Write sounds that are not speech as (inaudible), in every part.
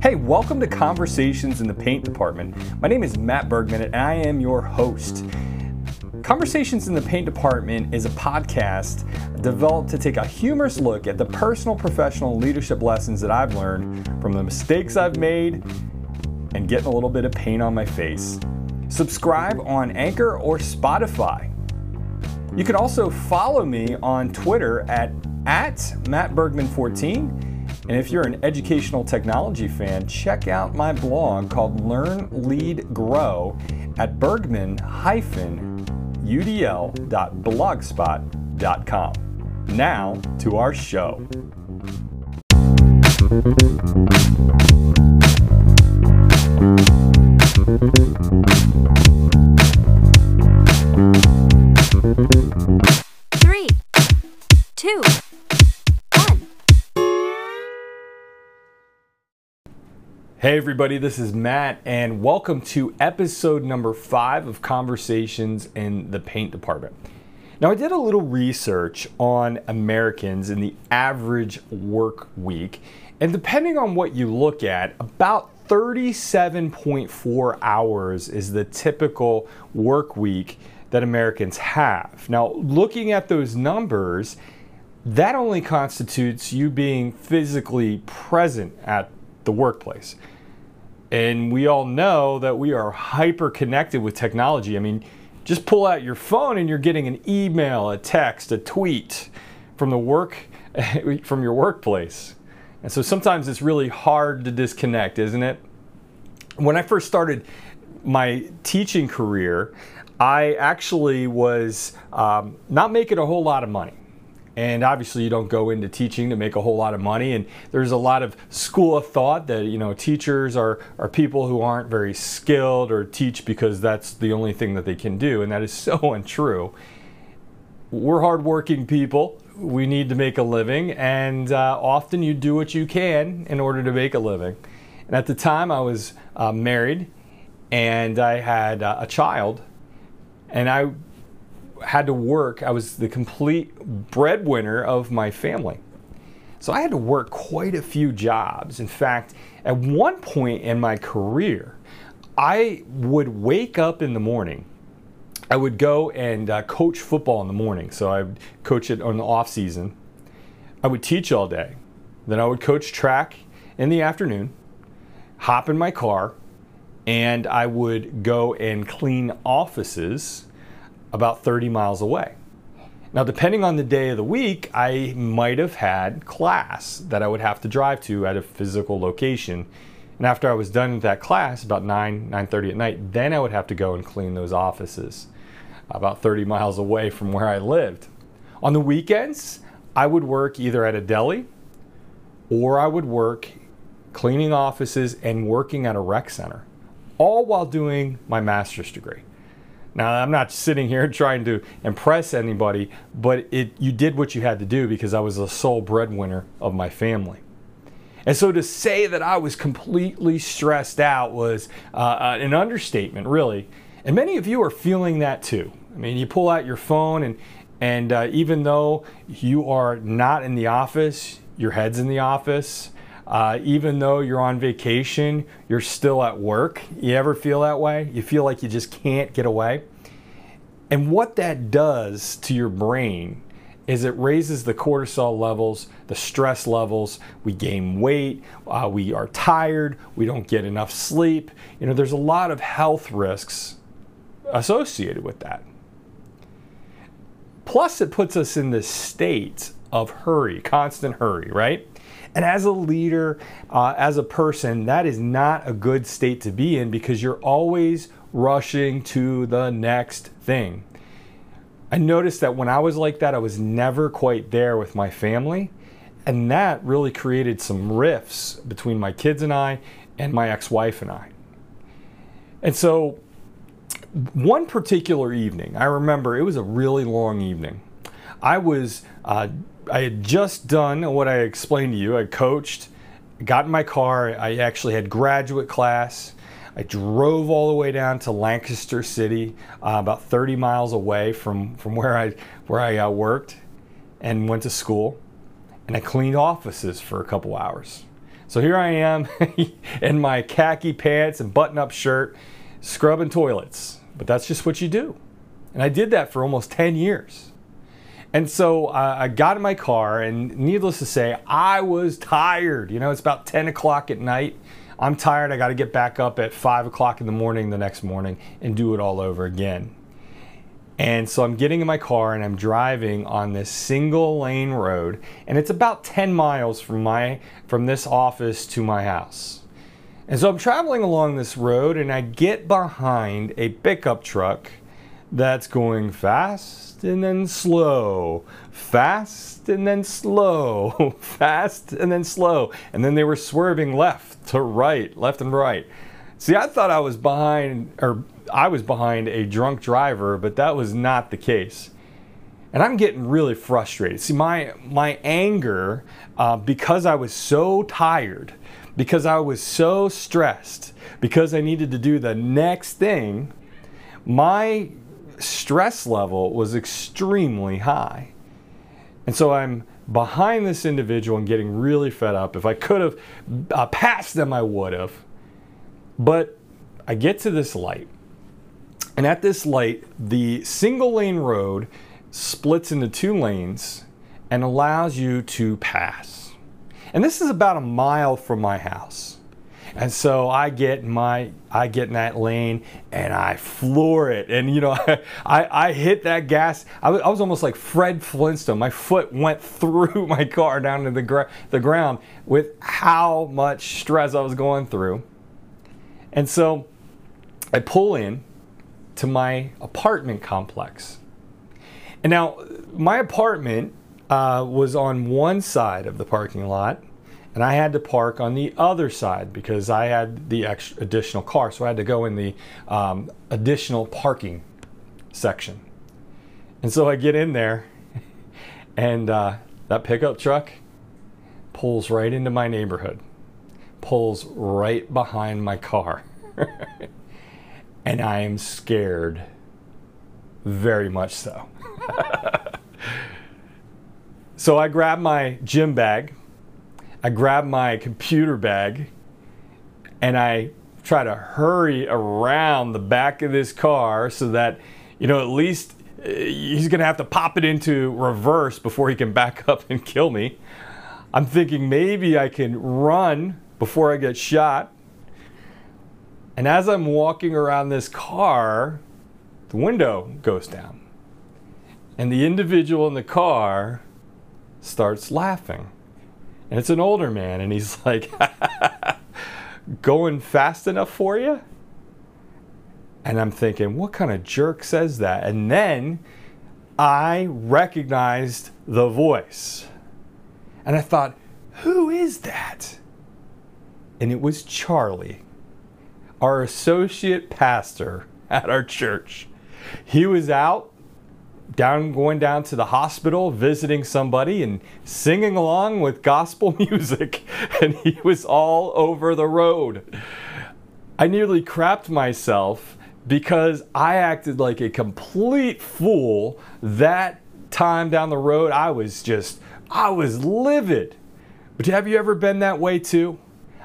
Hey, welcome to Conversations in the Paint Department. My name is Matt Bergman and I am your host. Conversations in the Paint Department is a podcast developed to take a humorous look at the personal, professional, leadership lessons that I've learned from the mistakes I've made and getting a little bit of paint on my face. Subscribe on Anchor or Spotify. You can also follow me on Twitter at, at MattBergman14. And if you're an educational technology fan, check out my blog called Learn, Lead, Grow at bergman-udl.blogspot.com. Now to our show. Three, two, Hey, everybody, this is Matt, and welcome to episode number five of Conversations in the Paint Department. Now, I did a little research on Americans in the average work week, and depending on what you look at, about 37.4 hours is the typical work week that Americans have. Now, looking at those numbers, that only constitutes you being physically present at the workplace. And we all know that we are hyper connected with technology. I mean, just pull out your phone and you're getting an email, a text, a tweet from the work (laughs) from your workplace. And so sometimes it's really hard to disconnect, isn't it? When I first started my teaching career, I actually was um, not making a whole lot of money. And obviously, you don't go into teaching to make a whole lot of money. And there's a lot of school of thought that you know teachers are are people who aren't very skilled or teach because that's the only thing that they can do, and that is (laughs) so untrue. We're hardworking people. We need to make a living, and uh, often you do what you can in order to make a living. And at the time, I was uh, married, and I had uh, a child, and I had to work. I was the complete breadwinner of my family. So I had to work quite a few jobs. In fact, at one point in my career, I would wake up in the morning. I would go and uh, coach football in the morning. So I would coach it on the off season. I would teach all day. Then I would coach track in the afternoon, hop in my car, and I would go and clean offices about 30 miles away. Now, depending on the day of the week, I might have had class that I would have to drive to at a physical location. And after I was done with that class, about 9, 9.30 at night, then I would have to go and clean those offices about 30 miles away from where I lived. On the weekends, I would work either at a deli or I would work cleaning offices and working at a rec center, all while doing my master's degree. Now, I'm not sitting here (laughs) trying to impress anybody, but it, you did what you had to do because I was the sole breadwinner of my family. And so to say that I was completely stressed out was uh, uh, an understatement, really. And many of you are feeling that too. I mean, you pull out your phone, and, and uh, even though you are not in the office, your head's in the office. Uh, even though you're on vacation, you're still at work. You ever feel that way? You feel like you just can't get away? And what that does to your brain is it raises the cortisol levels, the stress levels. We gain weight, uh, we are tired, we don't get enough sleep. You know, there's a lot of health risks associated with that. Plus, it puts us in this state of hurry, constant hurry, right? And as a leader, uh, as a person, that is not a good state to be in because you're always rushing to the next thing. I noticed that when I was like that, I was never quite there with my family. And that really created some rifts between my kids and I and my ex wife and I. And so, one particular evening, I remember it was a really long evening. I was, uh, I had just done what I explained to you. I coached, got in my car. I actually had graduate class. I drove all the way down to Lancaster City, uh, about 30 miles away from, from where I, where I uh, worked and went to school. and I cleaned offices for a couple hours. So here I am (laughs) in my khaki pants and button up shirt, scrubbing toilets. But that's just what you do. And I did that for almost 10 years. And so uh, I got in my car, and needless to say, I was tired. You know, it's about 10 o'clock at night. I'm tired. I got to get back up at 5 o'clock in the morning the next morning and do it all over again. And so I'm getting in my car and I'm driving on this single lane road, and it's about 10 miles from my from this office to my house. And so I'm traveling along this road and I get behind a pickup truck that's going fast and then slow, fast and then slow, (laughs) fast and then slow. And then they were swerving left to right, left and right. See, I thought I was behind or I was behind a drunk driver, but that was not the case. And I'm getting really frustrated. See, my my anger uh, because I was so tired, because I was so stressed, because I needed to do the next thing, my stress level was extremely high. And so I'm behind this individual and getting really fed up. If I could have uh, passed them, I would have. But I get to this light and at this light, the single lane road splits into two lanes and allows you to pass. And this is about a mile from my house. And so I get my I get in that lane and I floor it. And you know, (laughs) I, I hit that gas. I was, I was almost like Fred Flintstone. My foot went (laughs) through my car down to the, gr- the ground with how much stress I was going through. And so I pull in to my apartment complex. And now, my apartment uh, was on one side of the parking lot, and I had to park on the other side because I had the extra, additional car. So I had to go in the um, additional parking section. And so I get in there, (laughs) and uh, that pickup truck pulls right into my neighborhood, pulls right behind my car. (laughs) and I am scared. Very much so. (laughs) so I grab my gym bag, I grab my computer bag, and I try to hurry around the back of this car so that, you know, at least uh, he's going to have to pop it into reverse before he can back (laughs) up and kill me. I'm thinking maybe I can run before I get shot. And as I'm walking around this car, the window goes down. And the individual in the car starts laughing. And it's an older man, and he's (laughs) like, Going fast enough for you? And I'm thinking, what kind of jerk says that? And then I recognized the voice. And I thought, who is that? And it was Charlie our associate pastor at our church. He was out down going down to the hospital visiting somebody and singing along with gospel (laughs) music and he was all over the road. I nearly crapped myself because I acted like a complete fool that time down the road. I was just I was livid. But have you ever been that way too?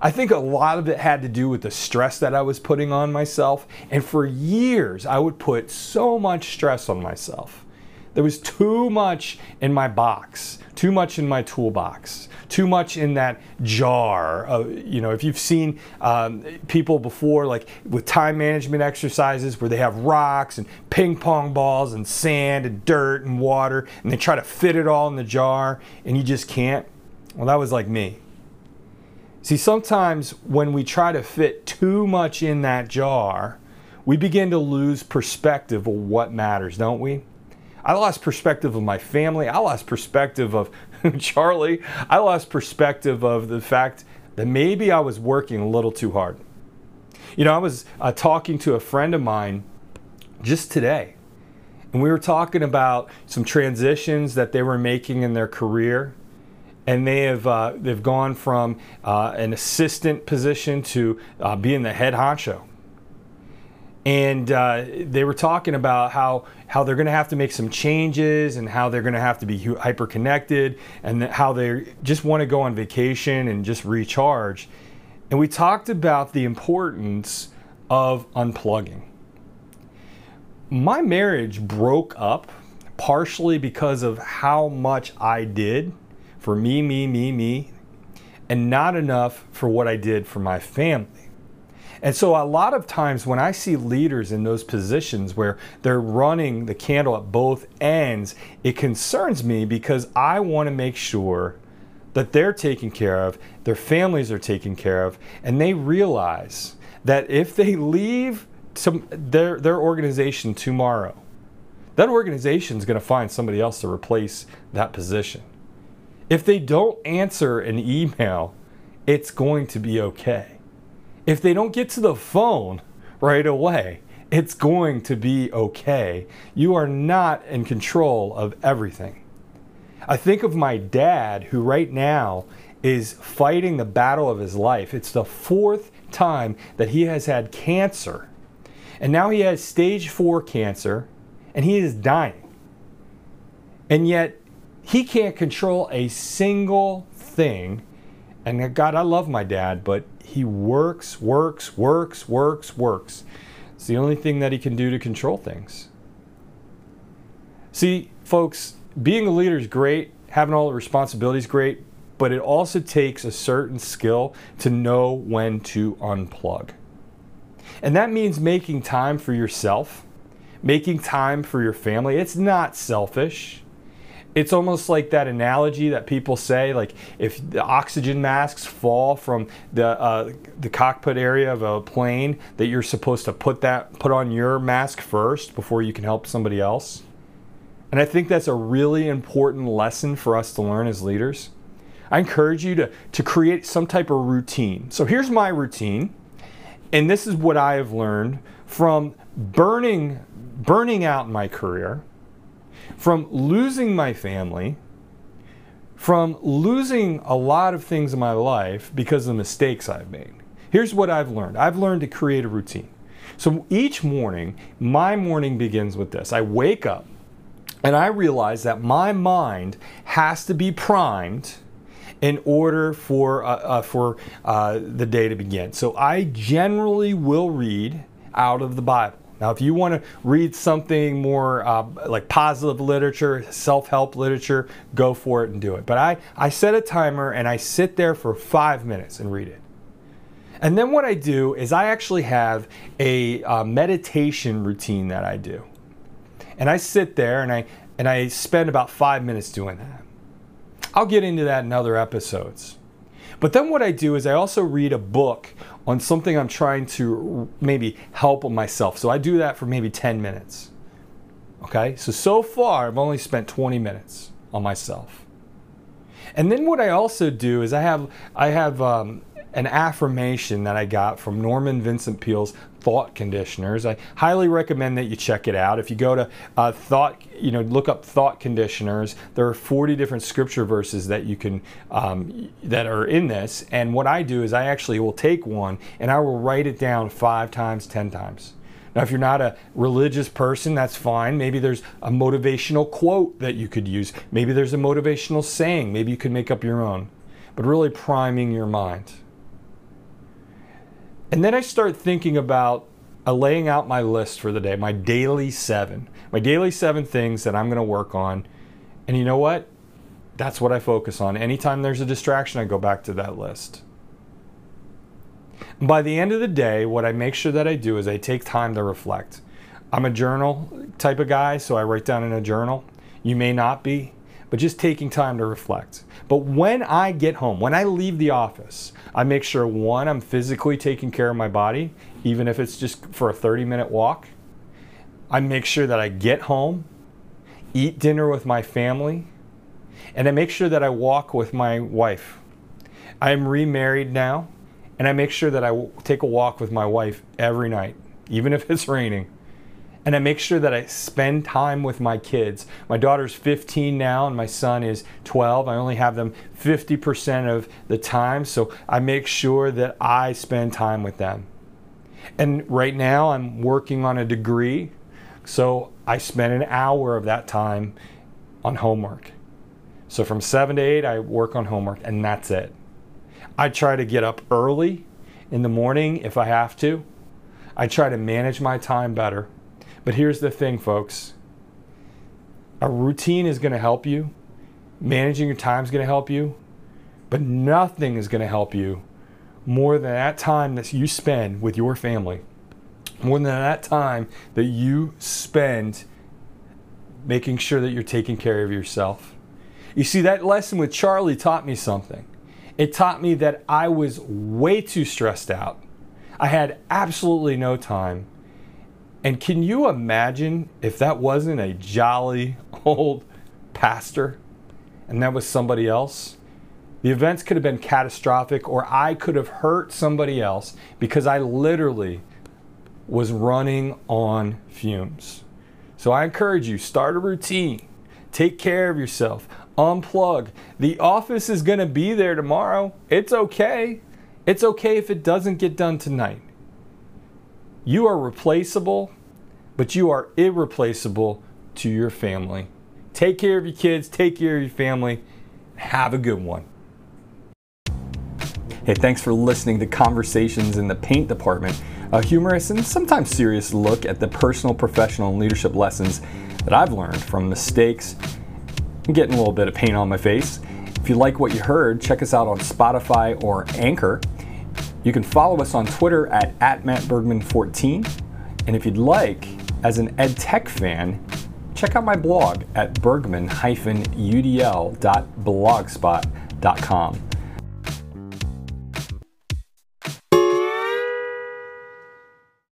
I think a lot of it had to do with the stress that I was putting on myself. And for years, I would put so much stress on myself. There was too much in my box, too much in my toolbox, too much in that jar. You know, if you've seen um, people before, like with time management exercises where they have rocks and ping pong balls and sand and dirt and water, and they try to fit it all in the jar, and you just can't. Well, that was like me. See, sometimes when we try to fit too much in that jar, we begin to lose perspective of what matters, don't we? I lost perspective of my family. I lost perspective of (laughs) Charlie. I lost perspective of the fact that maybe I was working a little too hard. You know, I was uh, talking to a friend of mine just today, and we were talking about some transitions that they were making in their career and they have uh, they've gone from uh, an assistant position to uh, being the head honcho. And uh, they were talking about how how they're going to have to make some changes and how they're going to have to be hyper connected and how they just want to go on vacation and just recharge. And we talked about the importance of unplugging. My marriage broke up partially because of how much I did for me, me, me, me, and not enough for what I did for my family. And so, a lot of times when I see leaders in those positions where they're running the candle at both ends, it concerns me because I want to make sure that they're taken care of, their families are taken care of, and they realize that if they leave their, their organization tomorrow, that organization is going to find somebody else to replace that position. If they don't answer an email, it's going to be okay. If they don't get to the phone right away, it's going to be okay. You are not in control of everything. I think of my dad, who right now is fighting the battle of his life. It's the fourth time that he has had cancer. And now he has stage four cancer and he is dying. And yet, he can't control a single thing. And God, I love my dad, but he works, works, works, works, works. It's the only thing that he can do to control things. See, folks, being a leader is great, having all the responsibilities great, but it also takes a certain skill to know when to unplug. And that means making time for yourself, making time for your family. It's not selfish it's almost like that analogy that people say like if the oxygen masks fall from the uh, the cockpit area of a plane that you're supposed to put that put on your mask first before you can help somebody else. And i think that's a really important lesson for us to learn as leaders. I encourage you to to create some type of routine. So here's my routine and this is what i have learned from burning burning out my career from losing my family, from losing a lot of things in my life because of the mistakes I've made. Here's what I've learned I've learned to create a routine. So each morning, my morning begins with this I wake up and I realize that my mind has to be primed in order for, uh, uh, for uh, the day to begin. So I generally will read out of the Bible. Now, if you want to read something more uh, like positive literature, self help literature, go for it and do it. But I, I set a timer and I sit there for five minutes and read it. And then what I do is I actually have a uh, meditation routine that I do. And I sit there and I, and I spend about five minutes doing that. I'll get into that in other episodes. But then what I do is I also read a book on something I'm trying to maybe help myself. So I do that for maybe 10 minutes. Okay, so so far I've only spent 20 minutes on myself. And then what I also do is I have I have um, an affirmation that I got from Norman Vincent Peale's Thought Conditioners. I highly recommend that you check it out. If you go to uh, Thought, you know, look up Thought Conditioners. There are 40 different scripture verses that you can um, that are in this. And what I do is I actually will take one and I will write it down five times, ten times. Now, if you're not a religious person, that's fine. Maybe there's a motivational quote that you could use. Maybe there's a motivational saying. Maybe you could make up your own. But really priming your mind. And then I start thinking about uh, laying out my list for the day, my daily seven, my daily seven things that I'm going to work on. And you know what? That's what I focus on. Anytime there's a distraction, I go back to that list. by the end of the day, what I make sure that I do is I take time to reflect. I'm a journal type of guy, so I write down in a journal. You may not be, but just taking time to reflect. But when I get home, when I leave the office, I make sure one, I'm physically taking care of my body, even if it's just for a 30 minute walk. I make sure that I get home, eat dinner with my family, and I make sure that I walk with my wife. I'm remarried now, and I make sure that I take a walk with my wife every night, even if it's (laughs) raining and I make sure that I spend time with my kids. My daughter's 15 now and my son is 12. I only have them 50% of the time, so I make sure that I spend time with them. And right now I'm working on a degree, so I spend an hour of that time on homework. So from 7 to 8, I work on homework, and that's it. I try to get up early in the morning if I have to. I try to manage my time better. But here's the thing, folks a routine is going to help you, managing your time is going to help you, but nothing is going to help you more than that time that you spend with your family, more than that time that you spend making sure that you're taking care of yourself. You see, that lesson with Charlie taught me something. It taught me that I was way too stressed out. I had absolutely no time. And can you imagine if that wasn't a jolly old pastor and that was somebody else? The events could have been catastrophic, or I could have hurt somebody else because I literally was running on fumes. So I encourage you start a routine, take care of yourself, unplug. The office is going to be there tomorrow. It's okay. It's okay if it doesn't get done tonight. You are replaceable, but you are irreplaceable to your family. Take care of your kids, take care of your family. Have a good one. Hey, thanks for listening to Conversations in the Paint Department, a humorous and sometimes serious look at the personal, professional, and leadership lessons that I've learned from mistakes getting a little bit of paint on my face. If you like what you heard, check us out on Spotify or Anchor. You can follow us on Twitter at, at MattBergman14. And if you'd like, as an EdTech fan, check out my blog at bergman-udl.blogspot.com.